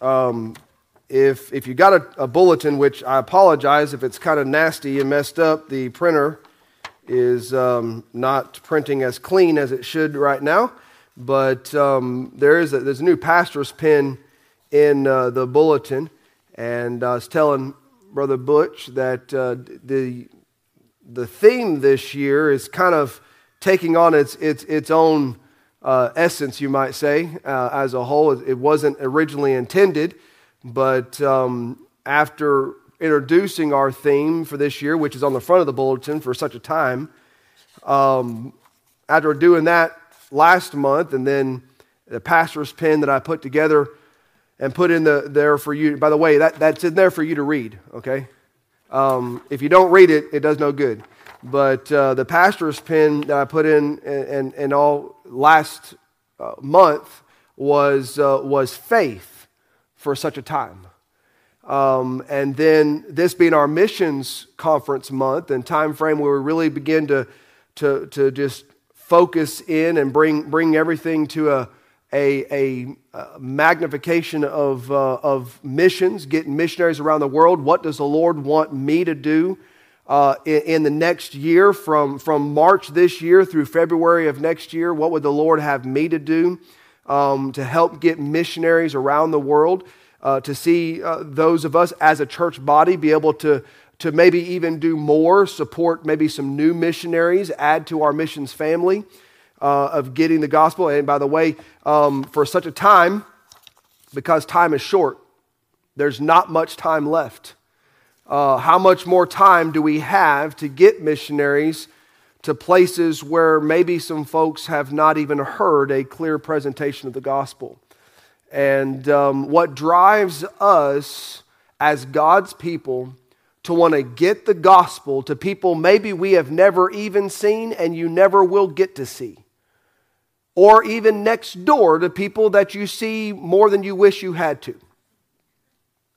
Um, if, if you got a, a, bulletin, which I apologize if it's kind of nasty and messed up, the printer is um, not printing as clean as it should right now. But um, there is a, there's a new pastor's pen in uh, the bulletin, and I was telling Brother Butch that uh, the the theme this year is kind of taking on its its its own uh, essence, you might say, uh, as a whole. It wasn't originally intended, but um, after introducing our theme for this year, which is on the front of the bulletin for such a time, um, after doing that last month, and then the pastor's pen that I put together and put in the, there for you. By the way, that, that's in there for you to read, okay? Um, if you don't read it, it does no good. But uh, the pastor's pen that I put in and, and all last uh, month was, uh, was faith for such a time. Um, and then this being our missions conference month and time frame where we really begin to, to, to just focus in and bring, bring everything to a, a, a, magnification of, uh, of missions, getting missionaries around the world. What does the Lord want me to do? Uh, in, in, the next year, from, from March this year through February of next year? What would the Lord have me to do um, to help get missionaries around the world? Uh, to see uh, those of us as a church body be able to, to maybe even do more, support maybe some new missionaries, add to our missions family uh, of getting the gospel. And by the way, um, for such a time, because time is short, there's not much time left uh, how much more time do we have to get missionaries to places where maybe some folks have not even heard a clear presentation of the gospel? And um, what drives us as God's people to want to get the gospel to people maybe we have never even seen and you never will get to see. Or even next door to people that you see more than you wish you had to.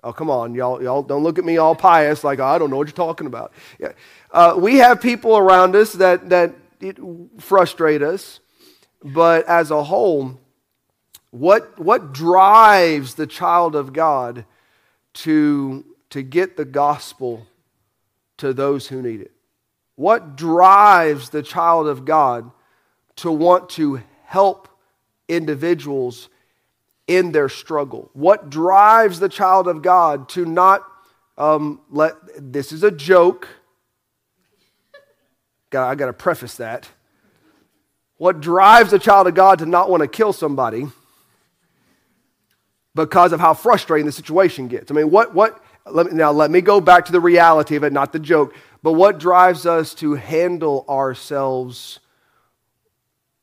Oh, come on, y'all, y'all don't look at me all pious like, oh, I don't know what you're talking about. Yeah. Uh, we have people around us that, that frustrate us, but as a whole, what, what drives the child of God to, to get the gospel to those who need it? What drives the child of God to want to help individuals in their struggle? What drives the child of God to not um, let, this is a joke. I got to preface that. What drives the child of God to not want to kill somebody because of how frustrating the situation gets? I mean, what, what, let me, now let me go back to the reality of it, not the joke, but what drives us to handle ourselves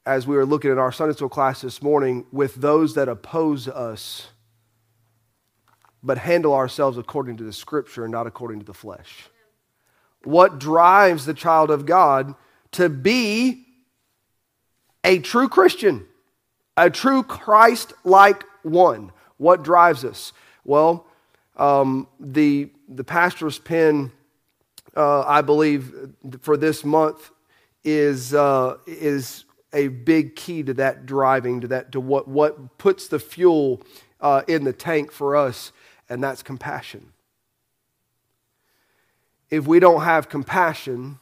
as we were looking at our Sunday school class this morning, with those that oppose us, but handle ourselves according to the scripture and not according to the flesh. What drives the child of God to be a true Christian, a true Christ like one? What drives us? Well, um, the, the pastor's pen, uh, I believe, for this month is, uh, is a big key to that driving, to that, to what, what puts the fuel uh, in the tank for us, and that's compassion. If we don't have compassion,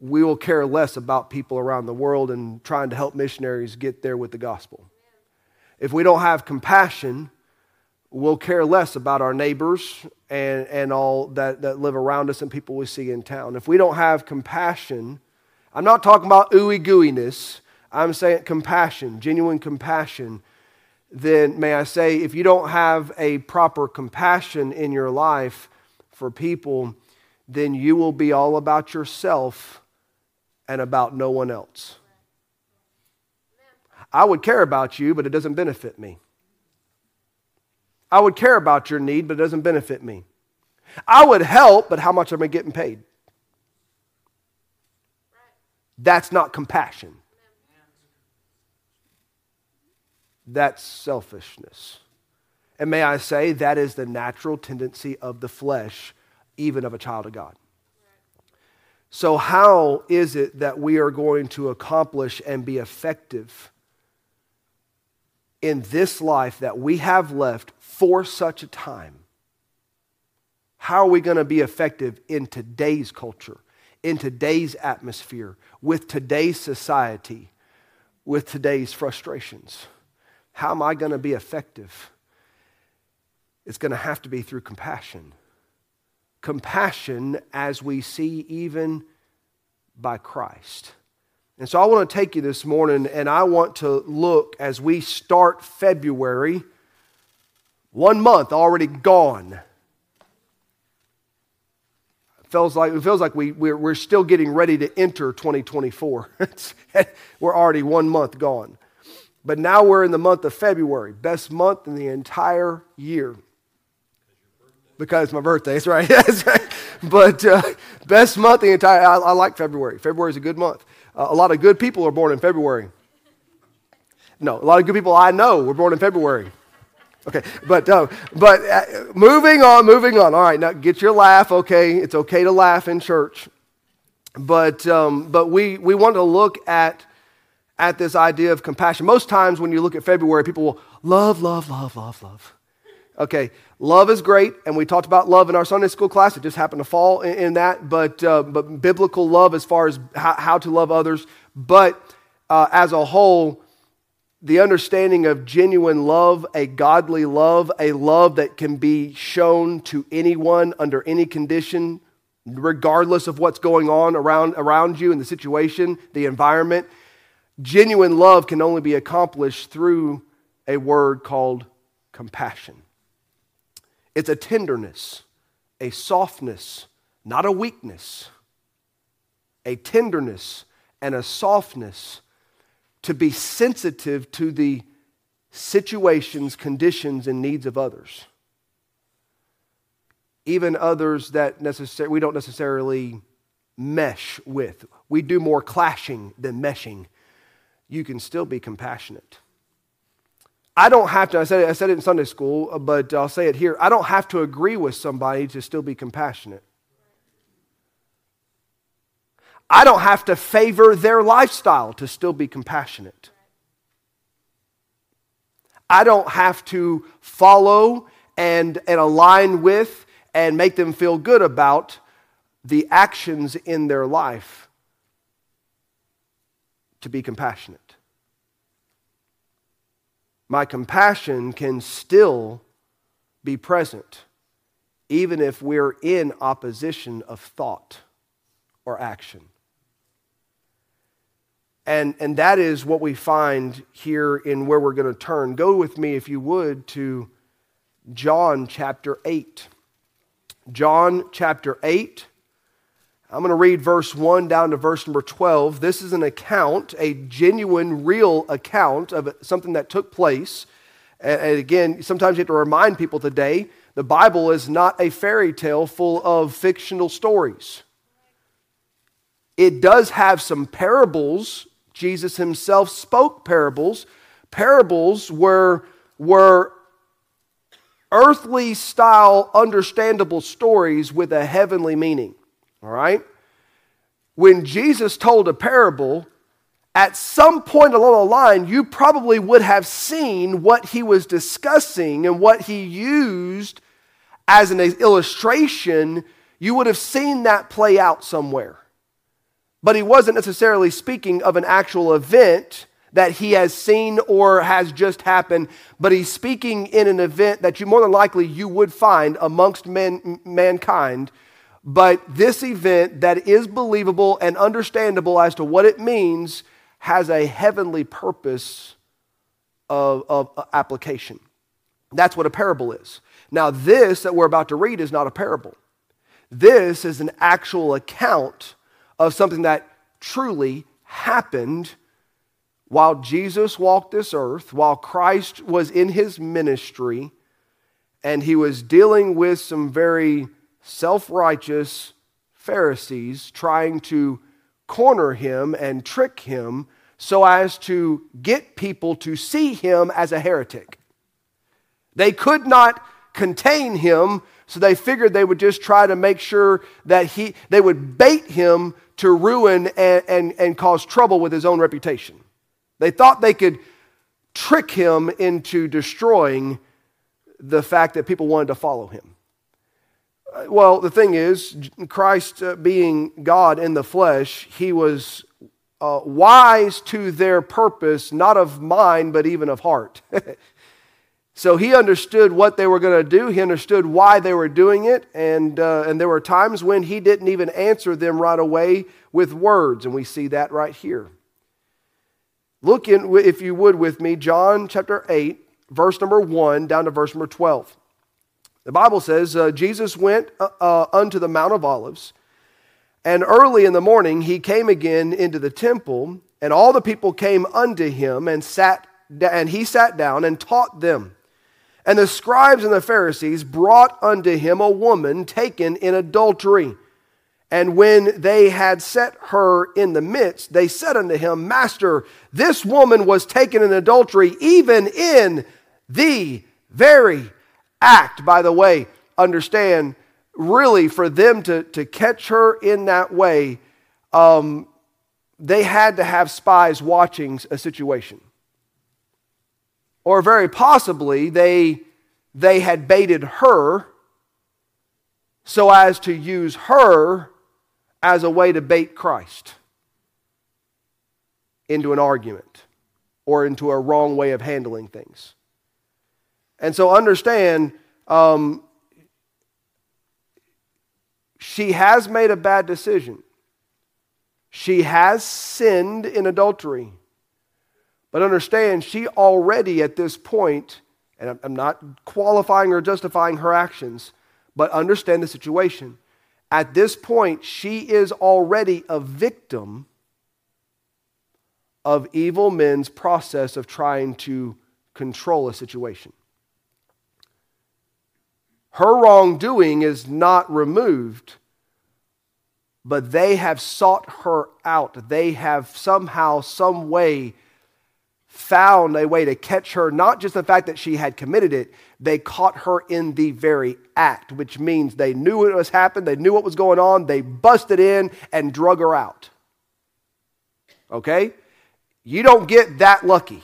we will care less about people around the world and trying to help missionaries get there with the gospel. If we don't have compassion, we'll care less about our neighbors and, and all that, that live around us and people we see in town. If we don't have compassion, I'm not talking about ooey gooiness. I'm saying compassion, genuine compassion. Then, may I say, if you don't have a proper compassion in your life for people, then you will be all about yourself and about no one else. I would care about you, but it doesn't benefit me. I would care about your need, but it doesn't benefit me. I would help, but how much am I getting paid? That's not compassion. That's selfishness. And may I say, that is the natural tendency of the flesh, even of a child of God. So, how is it that we are going to accomplish and be effective in this life that we have left for such a time, how are we going to be effective in today's culture, in today's atmosphere, with today's society, with today's frustrations? How am I going to be effective? It's going to have to be through compassion. Compassion as we see even by Christ. And so I want to take you this morning and I want to look as we start February, one month already gone. Feels like, it feels like we, we're, we're still getting ready to enter 2024. we're already one month gone. But now we're in the month of February, best month in the entire year. Because my birthday, that's right. that's right. But uh, best month the entire, I, I like February. February is a good month. Uh, a lot of good people are born in February. No, a lot of good people I know were born in February. Okay, but uh, but uh, moving on, moving on. All right, now get your laugh. Okay, it's okay to laugh in church, but um, but we we want to look at at this idea of compassion. Most times when you look at February, people will love, love, love, love, love. Okay, love is great, and we talked about love in our Sunday school class. It just happened to fall in, in that, but, uh, but biblical love as far as how, how to love others. But uh, as a whole, the understanding of genuine love, a godly love, a love that can be shown to anyone under any condition, regardless of what's going on around, around you in the situation, the environment. Genuine love can only be accomplished through a word called compassion. It's a tenderness, a softness, not a weakness, a tenderness and a softness to be sensitive to the situations, conditions, and needs of others. Even others that necessar- we don't necessarily mesh with. We do more clashing than meshing. You can still be compassionate. I don't have to, I said, I said it in Sunday school, but I'll say it here. I don't have to agree with somebody to still be compassionate. I don't have to favor their lifestyle to still be compassionate. I don't have to follow and, and align with and make them feel good about the actions in their life to be compassionate my compassion can still be present, even if we're in opposition of thought or action. And, and that is what we find here in where we're going to turn. Go with me, if you would, to John chapter 8. John chapter 8. I'm going to read verse 1 down to verse number 12. This is an account, a genuine, real account of something that took place. And again, sometimes you have to remind people today the Bible is not a fairy tale full of fictional stories. It does have some parables. Jesus himself spoke parables. Parables were, were earthly style, understandable stories with a heavenly meaning. All right? When Jesus told a parable, at some point along the line, you probably would have seen what he was discussing and what he used as an illustration. You would have seen that play out somewhere. But he wasn't necessarily speaking of an actual event that he has seen or has just happened, but he's speaking in an event that you more than likely you would find amongst men, mankind but this event that is believable and understandable as to what it means has a heavenly purpose of, of application. That's what a parable is. Now, this that we're about to read is not a parable. This is an actual account of something that truly happened while Jesus walked this earth, while Christ was in his ministry, and he was dealing with some very self righteous Pharisees trying to corner him and trick him so as to get people to see him as a heretic. They could not contain him, so they figured they would just try to make sure that he, they would bait him to ruin and, and, and cause trouble with his own reputation. They thought they could trick him into destroying the fact that people wanted to follow him. Uh, well, the thing is, Christ uh, being God in the flesh, he was uh, wise to their purpose, not of mind, but even of heart. so he understood what they were going to do. He understood why they were doing it. And, uh, and there were times when he didn't even answer them right away with words. And we see that right here. Look in, if you would, with me, John chapter 8, verse number 1 down to verse number 12. The Bible says uh, Jesus went uh, uh, unto the Mount of Olives, and early in the morning he came again into the temple, and all the people came unto him, and sat and he sat down and taught them. And the scribes and the Pharisees brought unto him a woman taken in adultery. And when they had set her in the midst, they said unto him, Master, this woman was taken in adultery, even in the very act. By the way, understand, really, for them to, to catch her in that way, um, they had to have spies watching a situation. Or very possibly, they, they had baited her so as to use her as a way to bait Christ into an argument or into a wrong way of handling things. And so understand, um, she has made a bad decision. She has sinned in adultery. But understand, she already at this point, and I'm not qualifying or justifying her actions, but understand the situation. At this point, she is already a victim of evil men's process of trying to control a situation. Her wrongdoing is not removed, but they have sought her out. They have somehow, some way, found a way to catch her, not just the fact that she had committed it, they caught her in the very act, which means they knew what was happened, they knew what was going on, they busted in and drug her out. Okay? You don't get that lucky.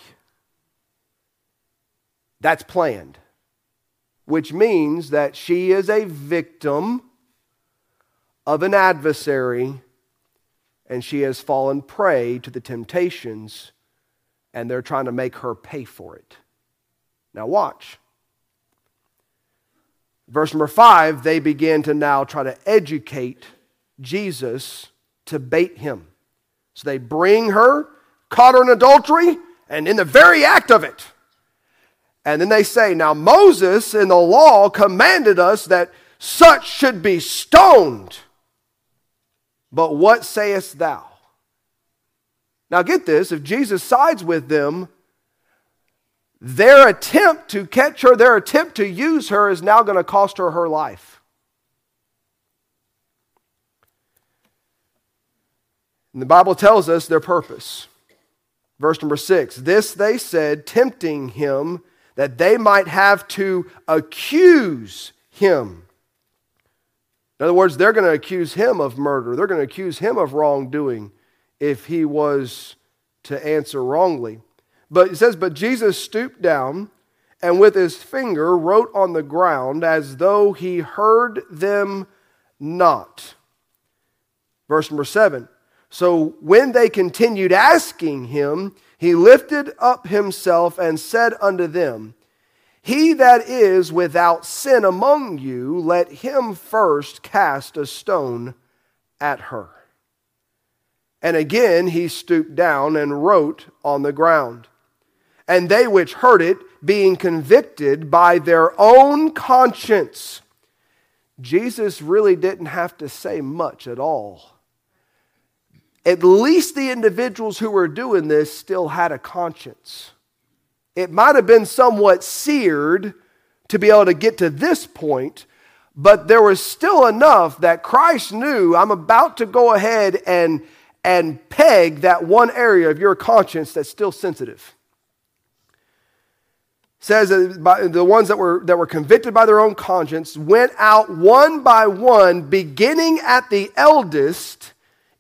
That's planned, which means that she is a victim of an adversary and she has fallen prey to the temptations and they're trying to make her pay for it. Now, watch. Verse number five, they begin to now try to educate Jesus to bait him. So they bring her, caught her in adultery, and in the very act of it. And then they say, Now Moses in the law commanded us that such should be stoned. But what sayest thou? Now, get this if Jesus sides with them, their attempt to catch her, their attempt to use her, is now going to cost her her life. And the Bible tells us their purpose. Verse number six This they said, tempting him that they might have to accuse him. In other words, they're going to accuse him of murder, they're going to accuse him of wrongdoing if he was to answer wrongly. But it says, But Jesus stooped down and with his finger wrote on the ground as though he heard them not. Verse number seven. So when they continued asking him, he lifted up himself and said unto them, He that is without sin among you, let him first cast a stone at her. And again he stooped down and wrote on the ground. And they which heard it, being convicted by their own conscience, Jesus really didn't have to say much at all. At least the individuals who were doing this still had a conscience. It might have been somewhat seared to be able to get to this point, but there was still enough that Christ knew I'm about to go ahead and and peg that one area of your conscience that's still sensitive. says that the ones that were, that were convicted by their own conscience went out one by one, beginning at the eldest,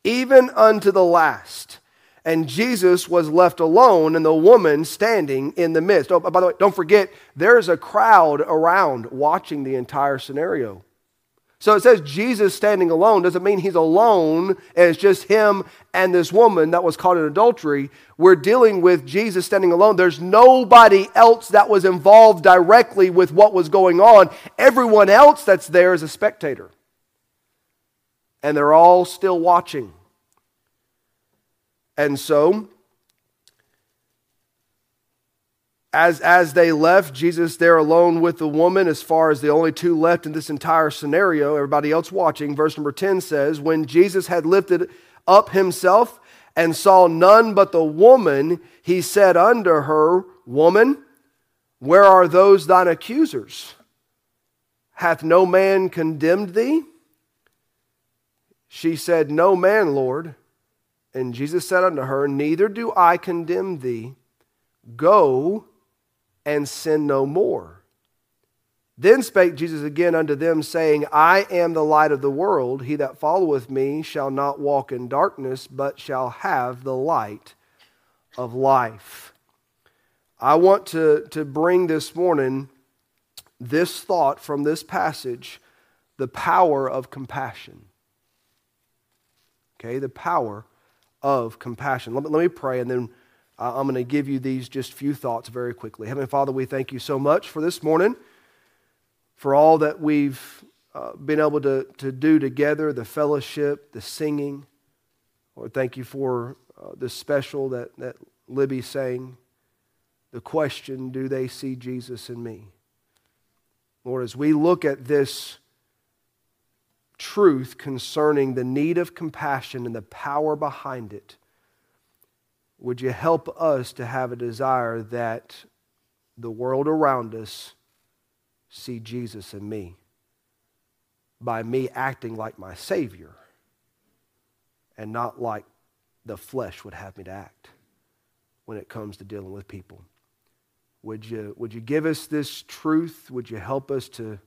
even unto the last. and Jesus was left alone, and the woman standing in the midst. Oh, by the way, don't forget, there's a crowd around watching the entire scenario. So it says Jesus standing alone doesn't mean he's alone and it's just him and this woman that was caught in adultery. We're dealing with Jesus standing alone. There's nobody else that was involved directly with what was going on. Everyone else that's there is a spectator. And they're all still watching. And so, as, as they left, Jesus there alone with the woman, as far as the only two left in this entire scenario, everybody else watching, verse number 10 says, When Jesus had lifted up himself and saw none but the woman, he said unto her, Woman, where are those thine accusers? Hath no man condemned thee? She said, No man, Lord. And Jesus said unto her, Neither do I condemn thee. Go and sin no more. Then spake Jesus again unto them, saying, I am the light of the world. He that followeth me shall not walk in darkness, but shall have the light of life. I want to, to bring this morning this thought from this passage the power of compassion. Okay, the power of compassion. Let me, let me pray, and then I'm going to give you these just few thoughts very quickly. Heavenly Father, we thank you so much for this morning, for all that we've uh, been able to, to do together, the fellowship, the singing. Lord, thank you for uh, the special that, that Libby sang. The question, do they see Jesus in me? Lord, as we look at this truth concerning the need of compassion and the power behind it, would you help us to have a desire that the world around us see Jesus in me by me acting like my Savior and not like the flesh would have me to act when it comes to dealing with people? Would you, would you give us this truth? Would you help us to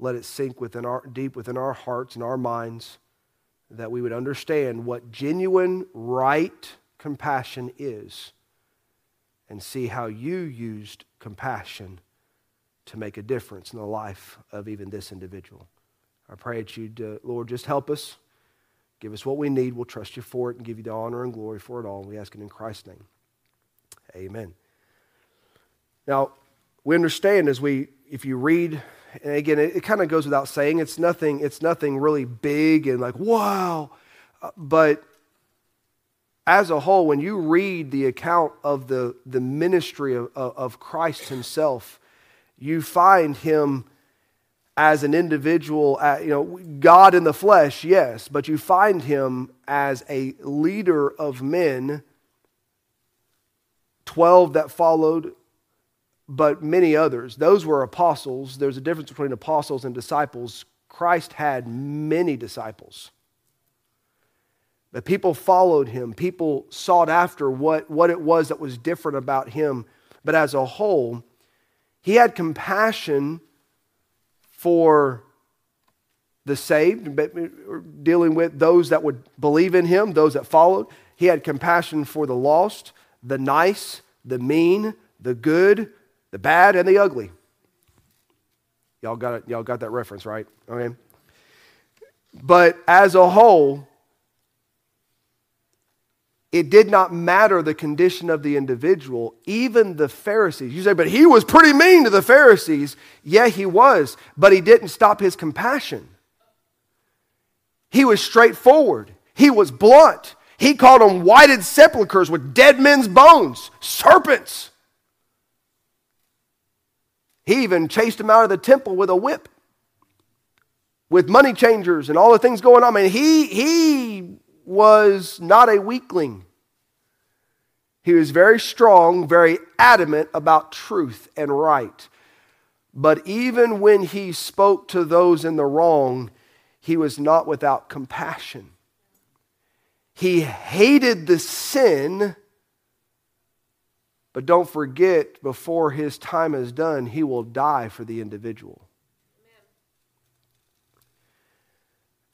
let it sink within our, deep within our hearts and our minds that we would understand what genuine, right compassion is and see how you used compassion to make a difference in the life of even this individual. I pray that you'd, uh, Lord, just help us. Give us what we need. We'll trust you for it and give you the honor and glory for it all. We ask it in Christ's name. Amen. Now, we understand as we, if you read and again, it, it kind of goes without saying. It's nothing, it's nothing really big and like, wow. Uh, but as a whole, when you read the account of the, the ministry of, of Christ himself, you find him as an individual, uh, you know, God in the flesh, yes, but you find him as a leader of men, 12 that followed, but many others. Those were apostles. There's a difference between apostles and disciples. Christ had many disciples. But people followed him. People sought after what, what it was that was different about him. But as a whole, he had compassion for the saved, dealing with those that would believe in him, those that followed. He had compassion for the lost, the nice, the mean, the good, the bad and the ugly. Y'all got it, y'all got that reference, right? Okay. But as a whole, it did not matter the condition of the individual, even the Pharisees. You say, but he was pretty mean to the Pharisees. Yeah, he was, but he didn't stop his compassion. He was straightforward, he was blunt. He called them whited sepulchres with dead men's bones, serpents. He even chased them out of the temple with a whip, with money changers and all the things going on. I mean, he, he was not a weakling. He was very strong, very adamant about truth and right. But even when he spoke to those in the wrong, he was not without compassion. He hated the sin but don't forget, before his time is done, he will die for the individual.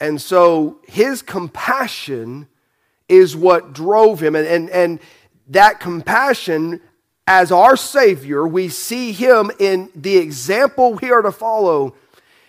And so his compassion is what drove him. And, and, and that compassion, as our Savior, we see him in the example we are to follow.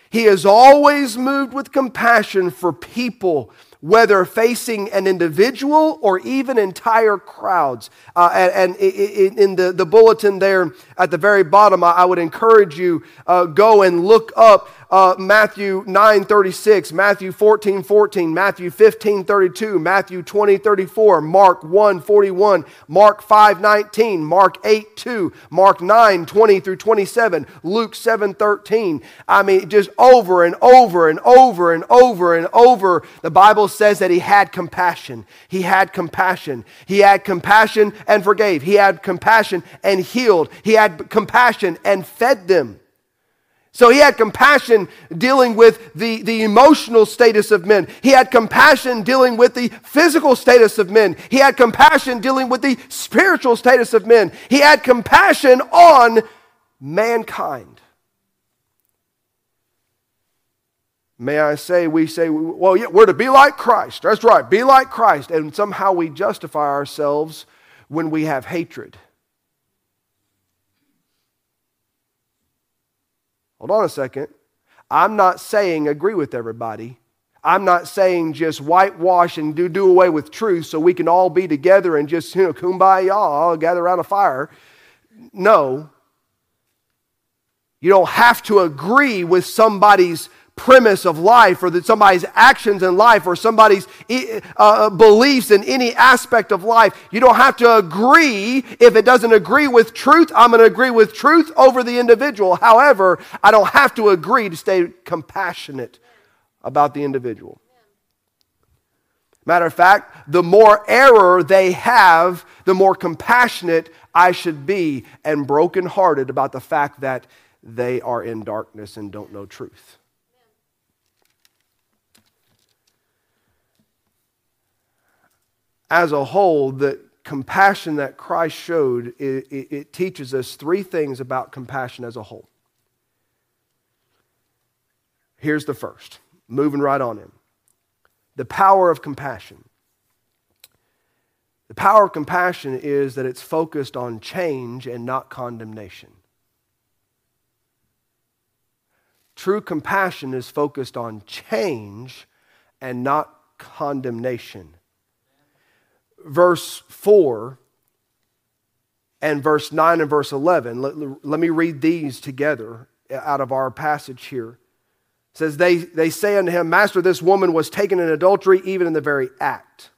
He is always moved with compassion for people whether facing an individual or even entire crowds. Uh, and, and, in the, the bulletin there at the very bottom, I, would encourage you uh, go and look up uh, Matthew 9 36, Matthew 14 14, Matthew 15 32, Matthew 20 34, Mark 1 41, Mark 5 19, Mark 8 2, Mark 9 20 through 27, Luke 7 13. I mean, just over and over and over and over and over, the Bible says that he had compassion. He had compassion. He had compassion and forgave. He had compassion and healed. He had compassion and fed them. So he had compassion dealing with the, the emotional status of men. He had compassion dealing with the physical status of men. He had compassion dealing with the spiritual status of men. He had compassion on mankind. May I say, we say, well, yeah, we're to be like Christ. That's right, be like Christ. And somehow we justify ourselves when we have hatred. Hold on a second. I'm not saying agree with everybody. I'm not saying just whitewash and do, do away with truth so we can all be together and just, you know, kumbaya, all gather around a fire. No. You don't have to agree with somebody's premise of life or that somebody's actions in life or somebody's uh, uh, beliefs in any aspect of life. You don't have to agree. If it doesn't agree with truth, I'm going to agree with truth over the individual. However, I don't have to agree to stay compassionate about the individual. Matter of fact, the more error they have, the more compassionate I should be and brokenhearted about the fact that they are in darkness and don't know truth. As a whole, the compassion that Christ showed, it, it, it teaches us three things about compassion as a whole. Here's the first, moving right on in. The power of compassion. The power of compassion is that it's focused on change and not condemnation. True compassion is focused on change and not condemnation verse 4 and verse 9 and verse 11. Let, let me read these together out of our passage here. It says, they, they say unto him, Master, this woman was taken in adultery even in the very act.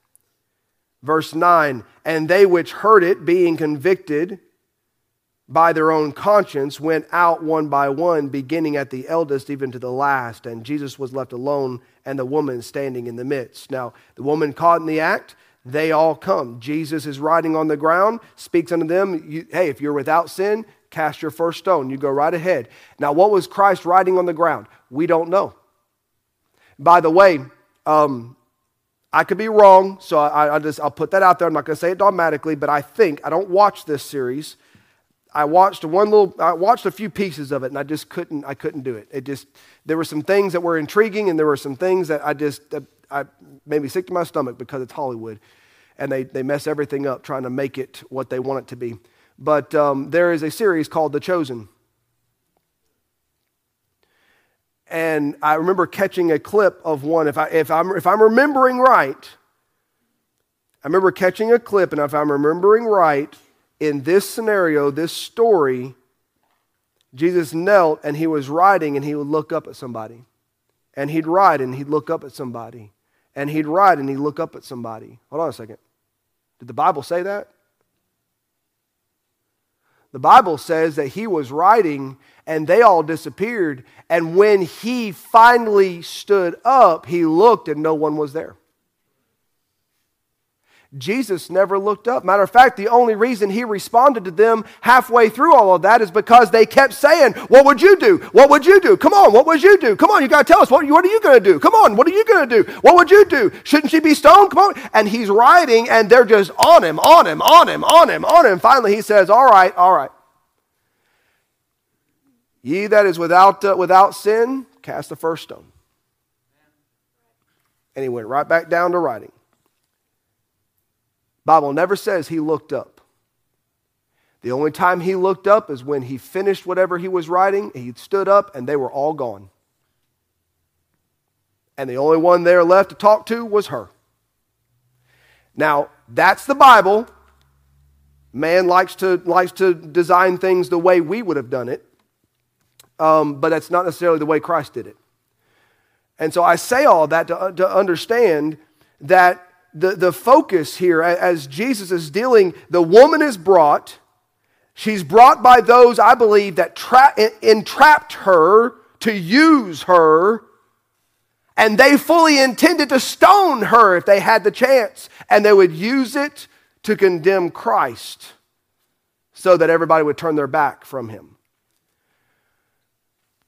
Verse 9, and they which heard it, being convicted by their own conscience, went out one by one, beginning at the eldest even to the last. And Jesus was left alone, and the woman standing in the midst. Now, the woman caught in the act, they all come. Jesus is riding on the ground, speaks unto them, Hey, if you're without sin, cast your first stone. You go right ahead. Now, what was Christ riding on the ground? We don't know. By the way, um, I could be wrong, so I, I just I'll put that out there. I'm not going to say it dogmatically, but I think I don't watch this series. I watched one little, I watched a few pieces of it, and I just couldn't, I couldn't do it. It just, there were some things that were intriguing, and there were some things that I just, I made me sick to my stomach because it's Hollywood and they, they mess everything up trying to make it what they want it to be. But um, there is a series called The Chosen. And I remember catching a clip of one. If, I, if, I'm, if I'm remembering right, I remember catching a clip, and if I'm remembering right, in this scenario, this story, Jesus knelt and he was riding and he would look up at somebody. And he'd ride and he'd look up at somebody. And he'd ride and he'd look up at somebody. Hold on a second. Did the Bible say that? The Bible says that he was riding and they all disappeared. And when he finally stood up, he looked and no one was there. Jesus never looked up. Matter of fact, the only reason he responded to them halfway through all of that is because they kept saying, What would you do? What would you do? Come on, what would you do? Come on, you got to tell us. What, what are you going to do? Come on, what are you going to do? What would you do? Shouldn't she be stoned? Come on. And he's riding, and they're just on him, on him, on him, on him, on him. Finally, he says, All right, all right. Ye that is without, uh, without sin, cast the first stone. And he went right back down to riding. Bible never says he looked up. The only time he looked up is when he finished whatever he was writing, he stood up, and they were all gone. And the only one there left to talk to was her. Now, that's the Bible. Man likes to, likes to design things the way we would have done it, um, but that's not necessarily the way Christ did it. And so I say all that to, to understand that the, the focus here, as Jesus is dealing, the woman is brought. She's brought by those, I believe, that tra- entrapped her to use her. And they fully intended to stone her if they had the chance. And they would use it to condemn Christ so that everybody would turn their back from him.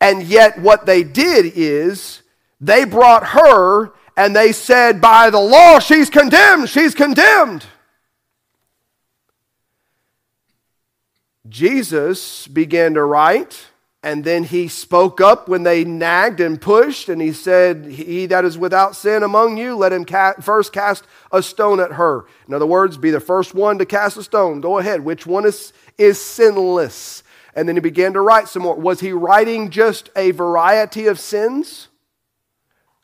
And yet, what they did is they brought her and they said, By the law, she's condemned, she's condemned. Jesus began to write, and then he spoke up when they nagged and pushed, and he said, He that is without sin among you, let him ca- first cast a stone at her. In other words, be the first one to cast a stone. Go ahead. Which one is, is sinless? And then he began to write some more. Was he writing just a variety of sins?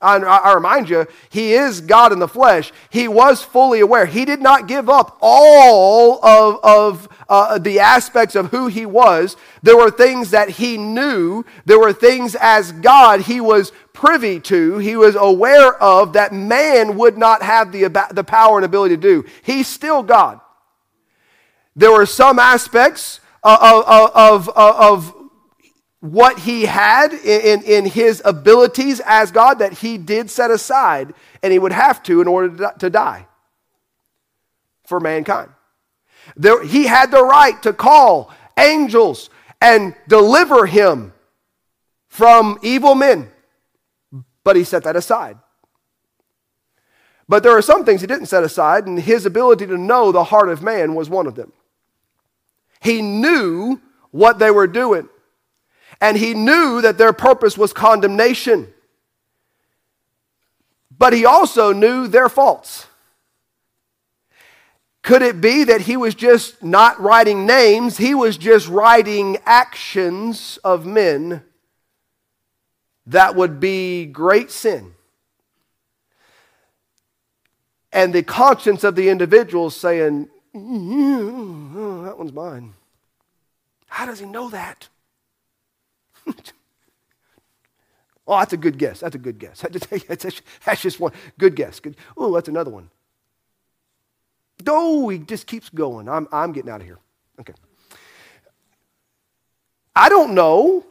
I, I, remind you, he is God in the flesh. He was fully aware. He did not give up all of, of uh, the aspects of who he was. There were things that he knew, there were things as God he was privy to, he was aware of that man would not have the, the power and ability to do. He's still God. There were some aspects of, of, of, of what he had in, in his abilities as God that he did set aside, and he would have to in order to die for mankind. There, he had the right to call angels and deliver him from evil men, but he set that aside. But there are some things he didn't set aside, and his ability to know the heart of man was one of them. He knew what they were doing and he knew that their purpose was condemnation. But he also knew their faults. Could it be that he was just not writing names, he was just writing actions of men that would be great sin? And the conscience of the individual saying, oh, That one's mine. How does he know that? oh, that's a good guess. That's a good guess. That's just one. Good guess. Good. Oh, that's another one. Oh, he just keeps going. I'm, I'm getting out of here. Okay. I don't know.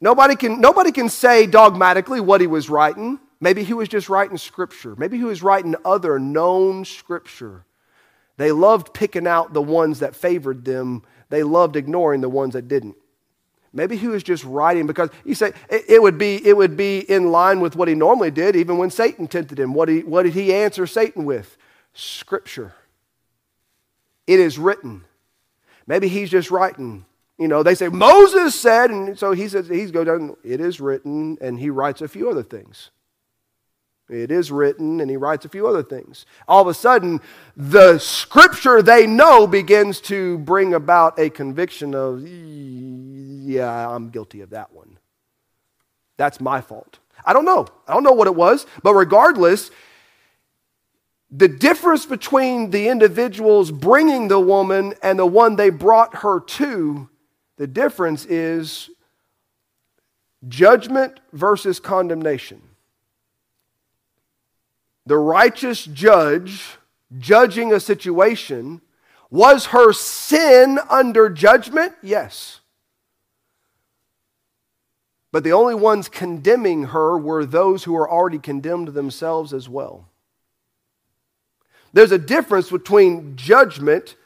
Nobody can, nobody can say dogmatically what he was writing. Maybe he was just writing scripture. Maybe he was writing other known scripture. They loved picking out the ones that favored them, they loved ignoring the ones that didn't. Maybe he was just writing because you say it, it, would be it would be in line with what he normally did, even when Satan tempted him. What, he, what did he answer Satan with? Scripture. It is written. Maybe he's just writing. You know, they say Moses said, and so he says he's go down. It is written, and he writes a few other things. It is written, and he writes a few other things. All of a sudden, the scripture they know begins to bring about a conviction of, yeah, I'm guilty of that one. That's my fault. I don't know. I don't know what it was, but regardless, the difference between the individuals bringing the woman and the one they brought her to, the difference is judgment versus condemnation. The righteous judge judging a situation, was her sin under judgment? Yes. But the only ones condemning her were those who were already condemned themselves as well. There's a difference between judgment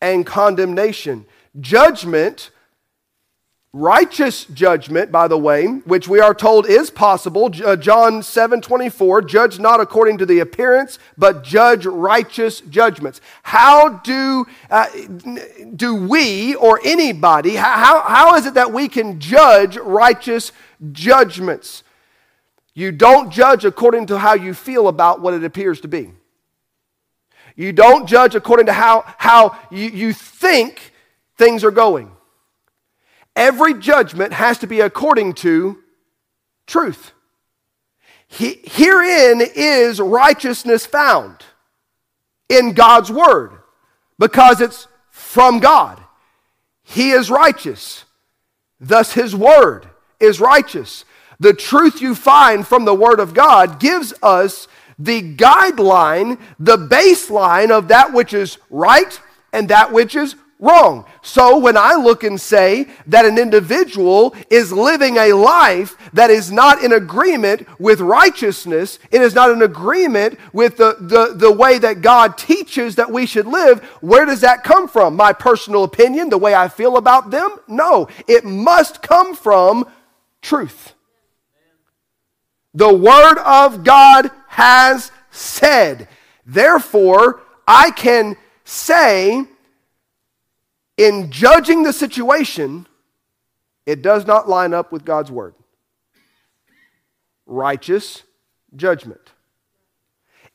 and condemnation. Judgment righteous judgment by the way which we are told is possible. Uh, john 7 24 judge not according to the appearance but judge righteous judgments. How do uh, do we or anybody how, how is it that we can judge righteous judgments? You don't judge according to how you feel about what it appears to be. You don't judge according to how, how you, you think things are going. Every judgment has to be according to truth. He, herein is righteousness found in God's word because it's from God. He is righteous. Thus, his word is righteous. The truth you find from the word of God gives us the guideline, the baseline of that which is right and that which is wrong. So when I look and say that an individual is living a life that is not in agreement with righteousness, it is not in agreement with the, the, the way that God teaches that we should live, where does that come from? My personal opinion, the way I feel about them? No, it must come from truth. The Word of God has said. Therefore, I can say, in judging the situation, it does not line up with God's word. Righteous judgment.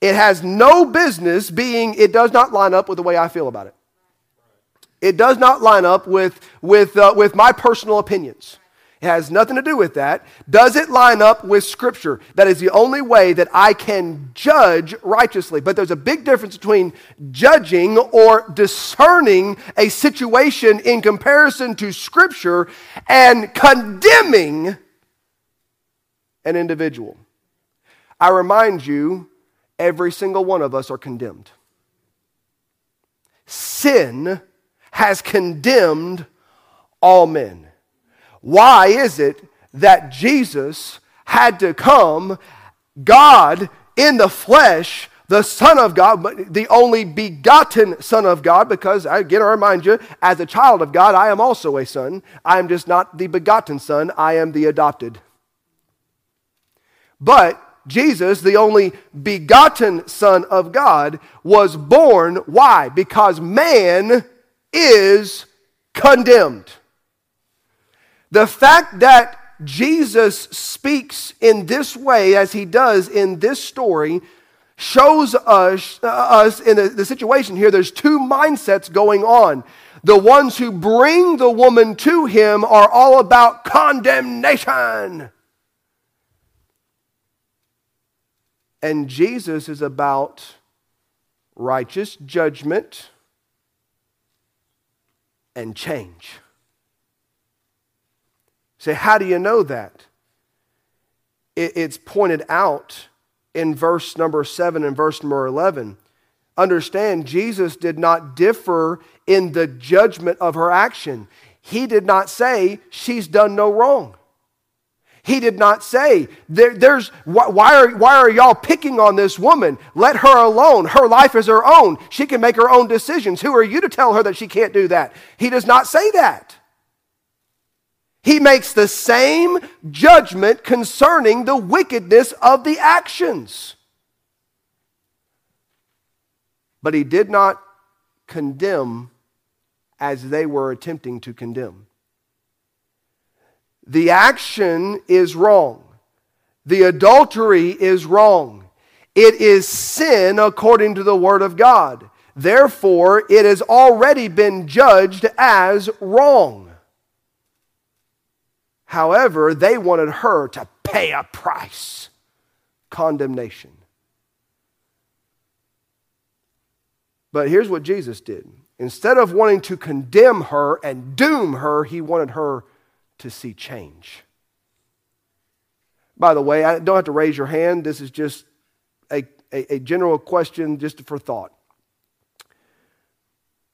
It has no business being, it does not line up with the way I feel about it. It does not line up with, with, uh, with my personal opinions. It has nothing to do with that. Does it line up with Scripture? That is the only way that I can judge righteously. But there's a big difference between judging or discerning a situation in comparison to Scripture and condemning an individual. I remind you, every single one of us are condemned. Sin has condemned all men. Why is it that Jesus had to come, God in the flesh, the Son of God, but the only begotten Son of God, because again, I remind you, as a child of God, I am also a son. I am just not the begotten Son, I am the adopted. But Jesus, the only begotten Son of God, was born. Why? Because man is condemned. The fact that Jesus speaks in this way, as he does in this story, shows us, uh, us in the, the situation here, there's two mindsets going on. The ones who bring the woman to him are all about condemnation. And Jesus is about righteous judgment and change. Say, how do you know that? it's pointed out in verse number 7 and verse number 11. Understand, Jesus did not differ in the judgment of her action. He did not say, she's done no wrong. He did not say, there, there's, why are, why are y'all picking on this woman? Let her alone. Her life is her own. She can make her own decisions. Who are you to tell her that she can't do that? He does not say that. He makes the same judgment concerning the wickedness of the actions. But he did not condemn as they were attempting to condemn. The action is wrong. The adultery is wrong. It is sin according to the Word of God. Therefore, it has already been judged as wrong. However, they wanted her to pay a price condemnation. But here's what Jesus did instead of wanting to condemn her and doom her, he wanted her to see change. By the way, I don't have to raise your hand. This is just a, a, a general question just for thought.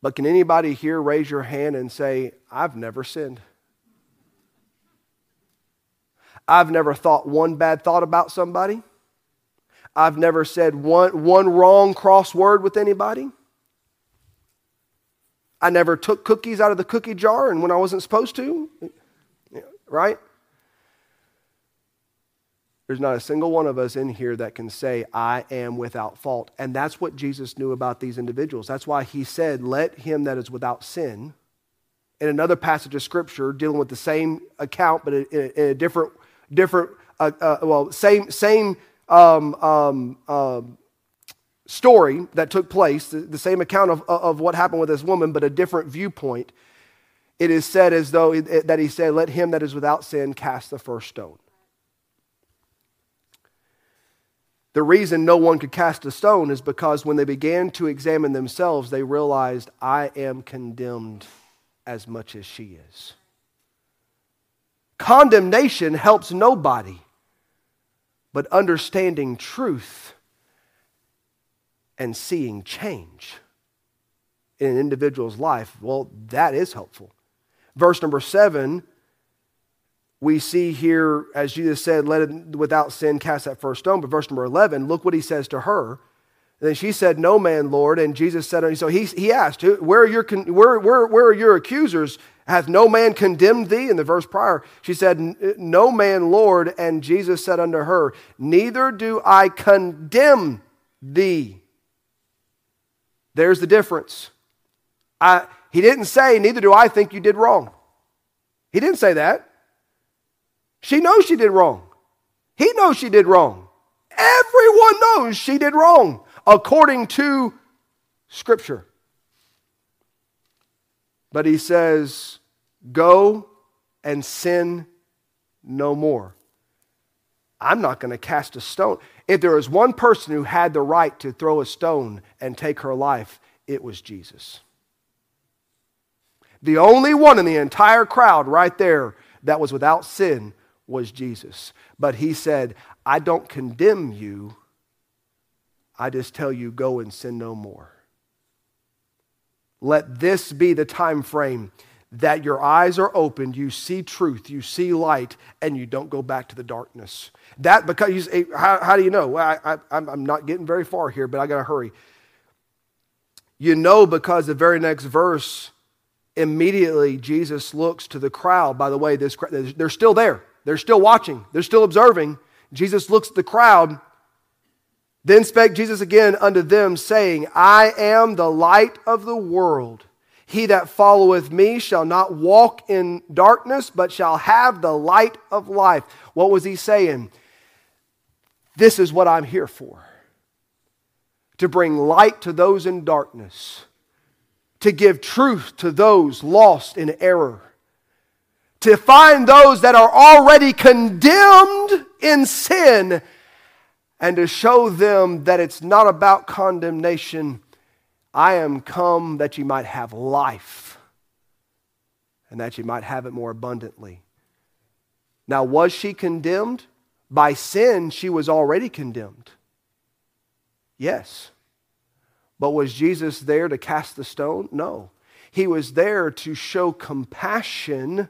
But can anybody here raise your hand and say, I've never sinned? I've never thought one bad thought about somebody. I've never said one, one wrong cross word with anybody. I never took cookies out of the cookie jar and when I wasn't supposed to. Right? There's not a single one of us in here that can say, I am without fault. And that's what Jesus knew about these individuals. That's why he said, Let him that is without sin. In another passage of scripture dealing with the same account, but in a, different different, uh, uh, well, same, same um, um, um, story that took place, the, the same account of, of what happened with this woman, but a different viewpoint, it is said as though it, it, that he said, Let him that is without sin cast the first stone. The reason no one could cast a stone is because when they began to examine themselves, they realized, I am condemned as much as she is. Condemnation helps nobody, but understanding truth and seeing change in an individual's life, well, that is helpful. Verse number seven we see here, as Jesus said, let it without sin cast that first stone. But verse number 11, look what he says to her. And then she said, No man, Lord. And Jesus said, so he, he asked, where are, your, where, where, where are your accusers? Hath no man condemned thee? In the verse prior, she said, No man, Lord. And Jesus said unto her, Neither do I condemn thee. There's the difference. I, he didn't say, Neither do I think you did wrong. He didn't say that. She knows she did wrong. He knows she did wrong. Everyone knows she did wrong according to Scripture. But he says, Go and sin no more. I'm not going to cast a stone. If there was one person who had the right to throw a stone and take her life, it was Jesus. The only one in the entire crowd right there that was without sin was Jesus. But he said, I don't condemn you. I just tell you, go and sin no more. Let this be the time frame that your eyes are opened, you see truth, you see light, and you don't go back to the darkness. That because you say, how, how do you know? I, I'm not getting very far here, but I got to hurry. You know because the very next verse, immediately Jesus looks to the crowd. By the way, this they're still there. They're still watching, they're still observing. Jesus looks at the crowd. Then spake Jesus again unto them, saying, I am the light of the world. He that followeth me shall not walk in darkness, but shall have the light of life. What was he saying? This is what I'm here for to bring light to those in darkness, to give truth to those lost in error to find those that are already condemned in sin and to show them that it's not about condemnation. I am come that you might have life and that you might have it more abundantly. Now, was she condemned? By sin, she was already condemned. Yes. But was Jesus there to cast the stone? No. He was there to show compassion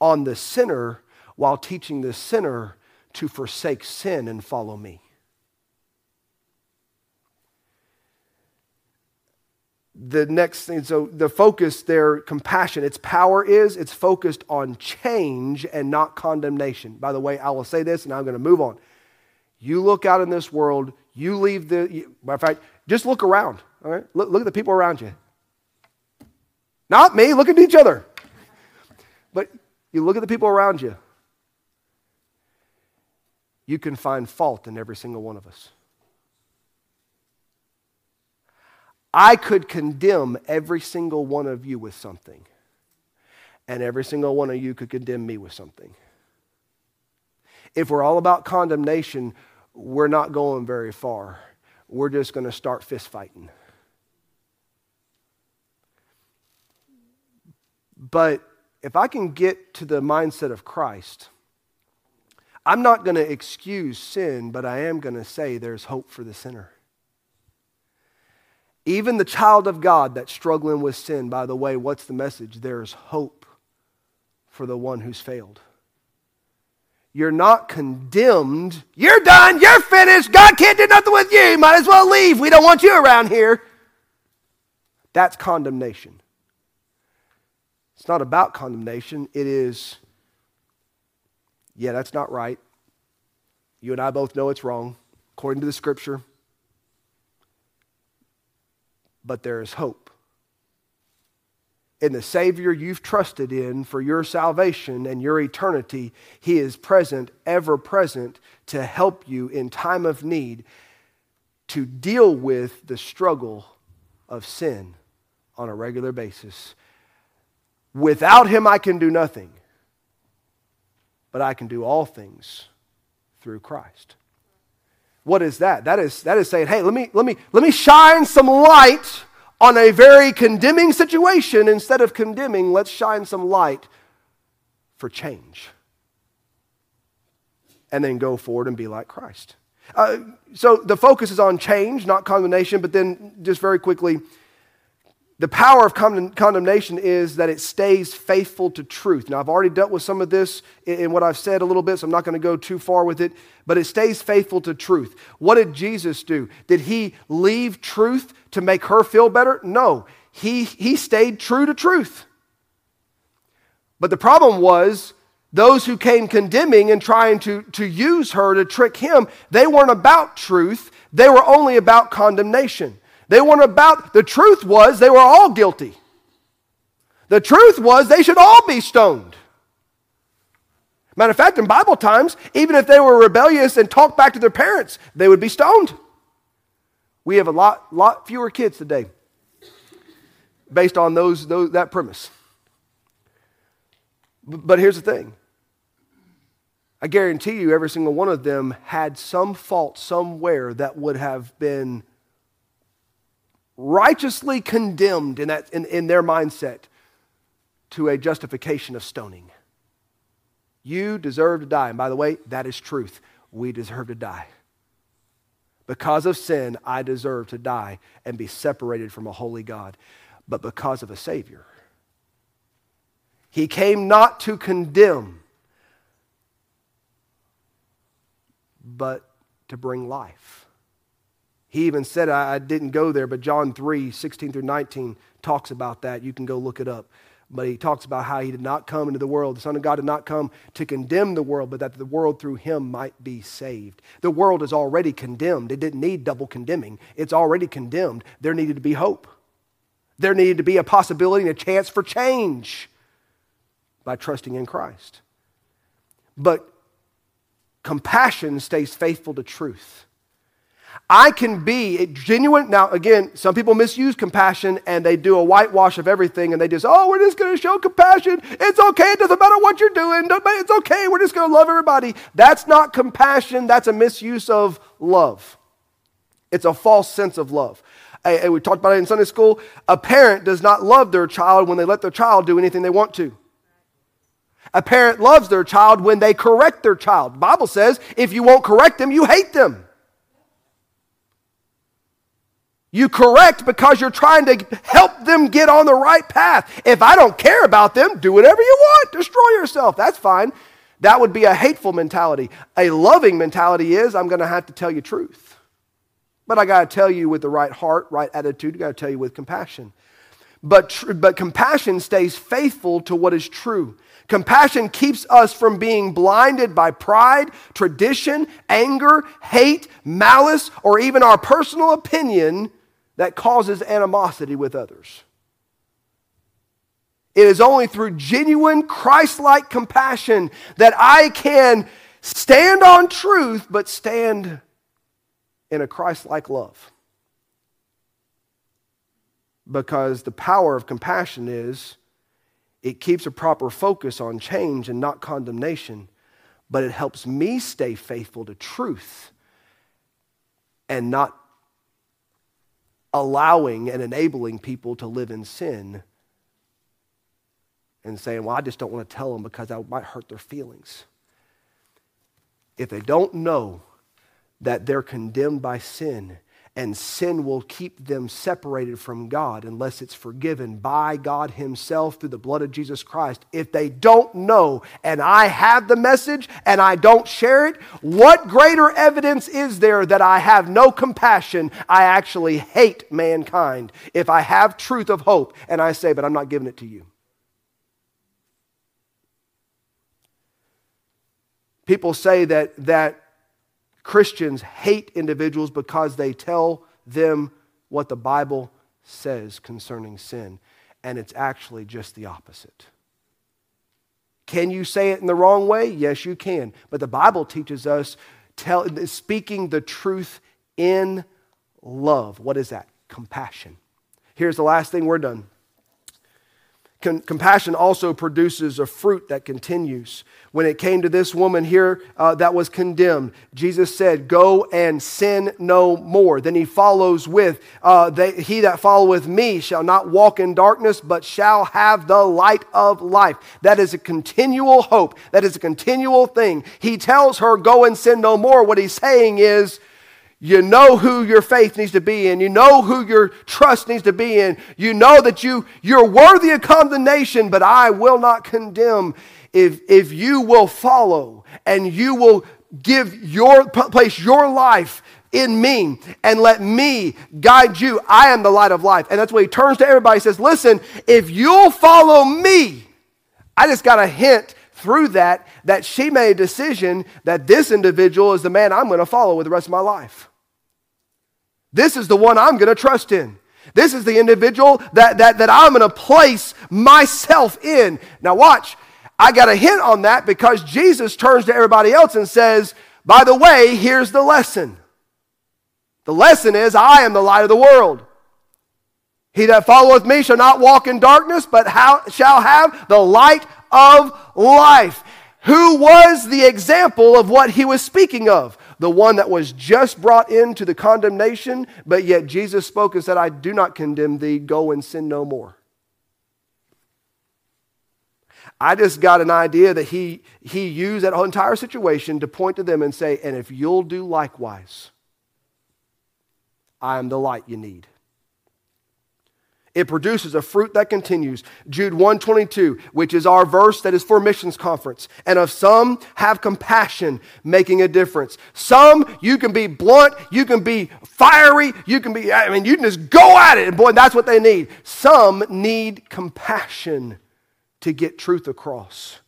on the sinner while teaching the sinner to forsake sin and follow me. The next thing, so the focus their compassion, its power is it's focused on change and not condemnation. By the way, I will say this and I'm going to move on. You look out in this world, you leave the, you, matter of fact, just look around, all right? Look, look at the people around you. Not me, look at each other. But you look at the people around you, you can find fault in every single one of us. I could condemn every single one of you with something, and every single one of you could condemn me with something. If we're all about condemnation, we're not going very far. We're just going to start fist fighting. But if I can get to the mindset of Christ, I'm not going to excuse sin, but I am going to say there's hope for the sinner. Even the child of God that's struggling with sin, by the way, what's the message? There's hope for the one who's failed. You're not condemned. You're done. You're finished. God can't do nothing with you. Might as well leave. We don't want you around here. That's condemnation. It's not about condemnation. It is, yeah, that's not right. You and I both know it's wrong, according to the scripture. But there is hope. In the Savior you've trusted in for your salvation and your eternity, He is present, ever present, to help you in time of need. to deal with the struggle of sin on a regular basis. Without him, I can do nothing, but I can do all things through Christ. What is that? That is, that is saying, hey, let me, let, me, let me shine some light on a very condemning situation. Instead of condemning, let's shine some light for change. And then go forward and be like Christ. Uh, so the focus is on change, not condemnation, but then just very quickly, the power of condemnation is that it stays faithful to truth. Now, I've already dealt with some of this in what I've said a little bit, so I'm not going to go too far with it, but it stays faithful to truth. What did Jesus do? Did he leave truth to make her feel better? No, he, he stayed true to truth. But the problem was, those who came condemning and trying to, to use her to trick him, they weren't about truth, they were only about condemnation. They weren't about, the truth was they were all guilty. The truth was they should all be stoned. Matter of fact, in Bible times, even if they were rebellious and talked back to their parents, they would be stoned. We have a lot, lot fewer kids today based on those, those that premise. But here's the thing I guarantee you, every single one of them had some fault somewhere that would have been righteously condemned in, that, in, in their mindset to a justification of stoning. You deserve to die. And by the way, that is truth. We deserve to die. Because of sin, I deserve to die and be separated from a holy God. But because of a Savior, He came not to condemn, but to bring life. He even said, I, didn't go there, but John 3 16 through 19 talks about that. You can go look it up. But he talks about how he did not come into the world. The Son of God did not come to condemn the world, but that the world through him might be saved. The world is already condemned. It didn't need double condemning, it's already condemned. There needed to be hope. There needed to be a possibility and a chance for change by trusting in Christ. But compassion stays faithful to truth. I can be genuine. Now, again, some people misuse compassion and they do a whitewash of everything and they just, oh, we're just going to show compassion. It's okay. It doesn't matter what you're doing. It's okay. We're just going to love everybody. That's not compassion. That's a misuse of love. It's a false sense of love. we talked about it in Sunday school. A parent does not love their child when they let their child do anything they want to. A parent loves their child when they correct their child. The Bible says if you won't correct them, you hate them. You correct because you're trying to help them get on the right path. If I don't care about them, do whatever you want, destroy yourself. That's fine. That would be a hateful mentality. A loving mentality is I'm going to have to tell you truth. But I got to tell you with the right heart, right attitude. I got to tell you with compassion. But, tr- but compassion stays faithful to what is true. Compassion keeps us from being blinded by pride, tradition, anger, hate, malice, or even our personal opinion that causes animosity with others. It is only through genuine Christ like compassion that I can stand on truth, but stand in a Christ like love. Because the power of compassion is it keeps a proper focus on change and not condemnation, but it helps me stay faithful to truth and not allowing and enabling people to live in sin and saying, Well, I just don't want to tell them because I might hurt their feelings. If they don't know that they're condemned by sin and sin will keep them separated from God unless it's forgiven by God Himself through the blood of Jesus Christ. If they don't know, and I have the message and I don't share it, what greater evidence is there that I have no compassion? I actually hate mankind. If I have truth of hope and I say, but I'm not giving it to you. People say that, that Christians hate individuals because they tell them what the Bible says concerning sin, and it's actually just the opposite. Can you say it in the wrong way? Yes, you can. But the Bible teaches us tell, speaking the truth in love. What is that? Compassion. Here's the last thing we're done. Com- compassion also produces a fruit that continues. When it came to this woman here uh, that was condemned, Jesus said, Go and sin no more. Then he follows with, uh, they, He that followeth me shall not walk in darkness, but shall have the light of life. That is a continual hope. That is a continual thing. He tells her, Go and sin no more. What he's saying is, you know who your faith needs to be in. You know who your trust needs to be in. You know that you, you're worthy of condemnation, but I will not condemn if, if you will follow and you will give your place your life in me and let me guide you. I am the light of life. And that's why he turns to everybody and says, Listen, if you'll follow me, I just got a hint through that that she made a decision that this individual is the man I'm going to follow with the rest of my life. This is the one I'm going to trust in. This is the individual that, that, that I'm going to place myself in. Now, watch. I got a hint on that because Jesus turns to everybody else and says, By the way, here's the lesson. The lesson is, I am the light of the world. He that followeth me shall not walk in darkness, but how, shall have the light of life. Who was the example of what he was speaking of? The one that was just brought into the condemnation, but yet Jesus spoke and said, I do not condemn thee, go and sin no more. I just got an idea that he, he used that entire situation to point to them and say, and if you'll do likewise, I am the light you need. It produces a fruit that continues. Jude 122, which is our verse that is for missions conference. And of some have compassion, making a difference. Some you can be blunt, you can be fiery, you can be, I mean, you can just go at it. And boy, that's what they need. Some need compassion to get truth across.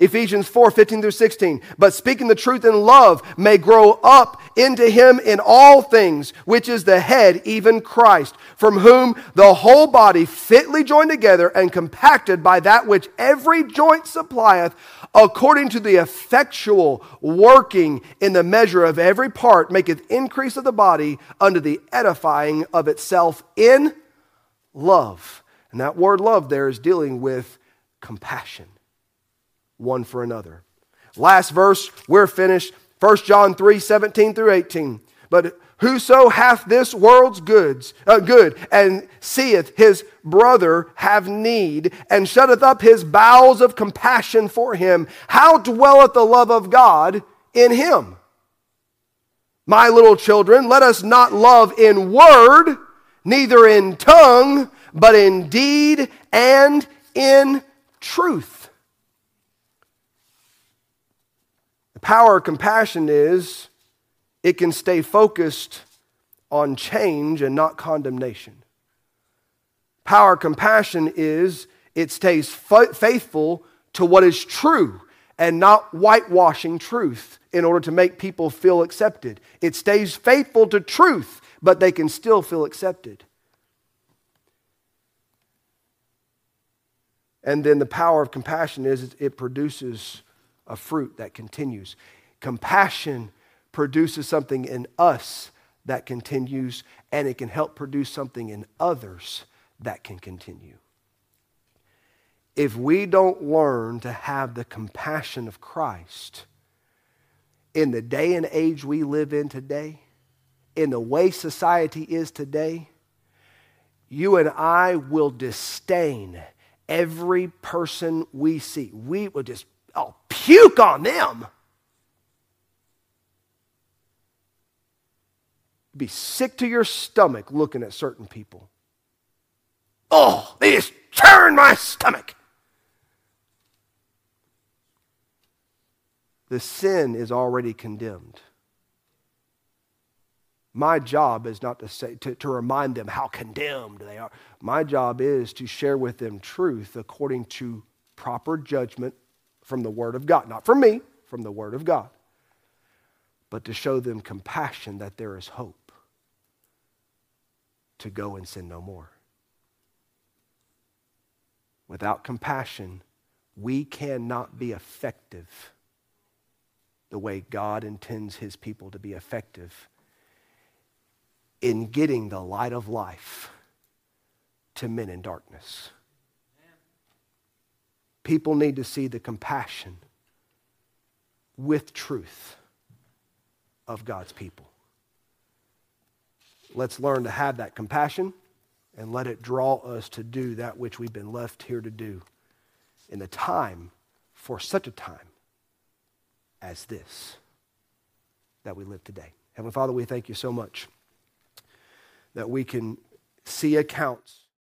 Ephesians 4 15 through 16. But speaking the truth in love may grow up into him in all things, which is the head, even Christ, from whom the whole body fitly joined together and compacted by that which every joint supplieth, according to the effectual working in the measure of every part, maketh increase of the body unto the edifying of itself in love. And that word love there is dealing with compassion one for another. Last verse, we're finished. 1 John 3 17 through 18. But whoso hath this world's goods, uh, good, and seeth his brother have need, and shutteth up his bowels of compassion for him, how dwelleth the love of God in him? My little children, let us not love in word, neither in tongue, but in deed and in truth. Power of compassion is it can stay focused on change and not condemnation. Power of compassion is it stays faithful to what is true and not whitewashing truth in order to make people feel accepted. It stays faithful to truth, but they can still feel accepted. And then the power of compassion is it produces a fruit that continues. Compassion produces something in us that continues, and it can help produce something in others that can continue. If we don't learn to have the compassion of Christ in the day and age we live in today, in the way society is today, you and I will disdain every person we see. We will just I'll puke on them. Be sick to your stomach looking at certain people. Oh, they just turn my stomach. The sin is already condemned. My job is not to say to, to remind them how condemned they are. My job is to share with them truth according to proper judgment from the Word of God. Not from me, from the Word of God. But to show them compassion that there is hope to go and sin no more. Without compassion, we cannot be effective the way God intends his people to be effective. in getting the light of life to men in darkness. People need to see the compassion with truth of God's people. Let's learn to have that compassion and let it draw us to do that which we've been left here to do in the time for such a time as this that we live today. Heavenly Father, we thank you so much that we can see accounts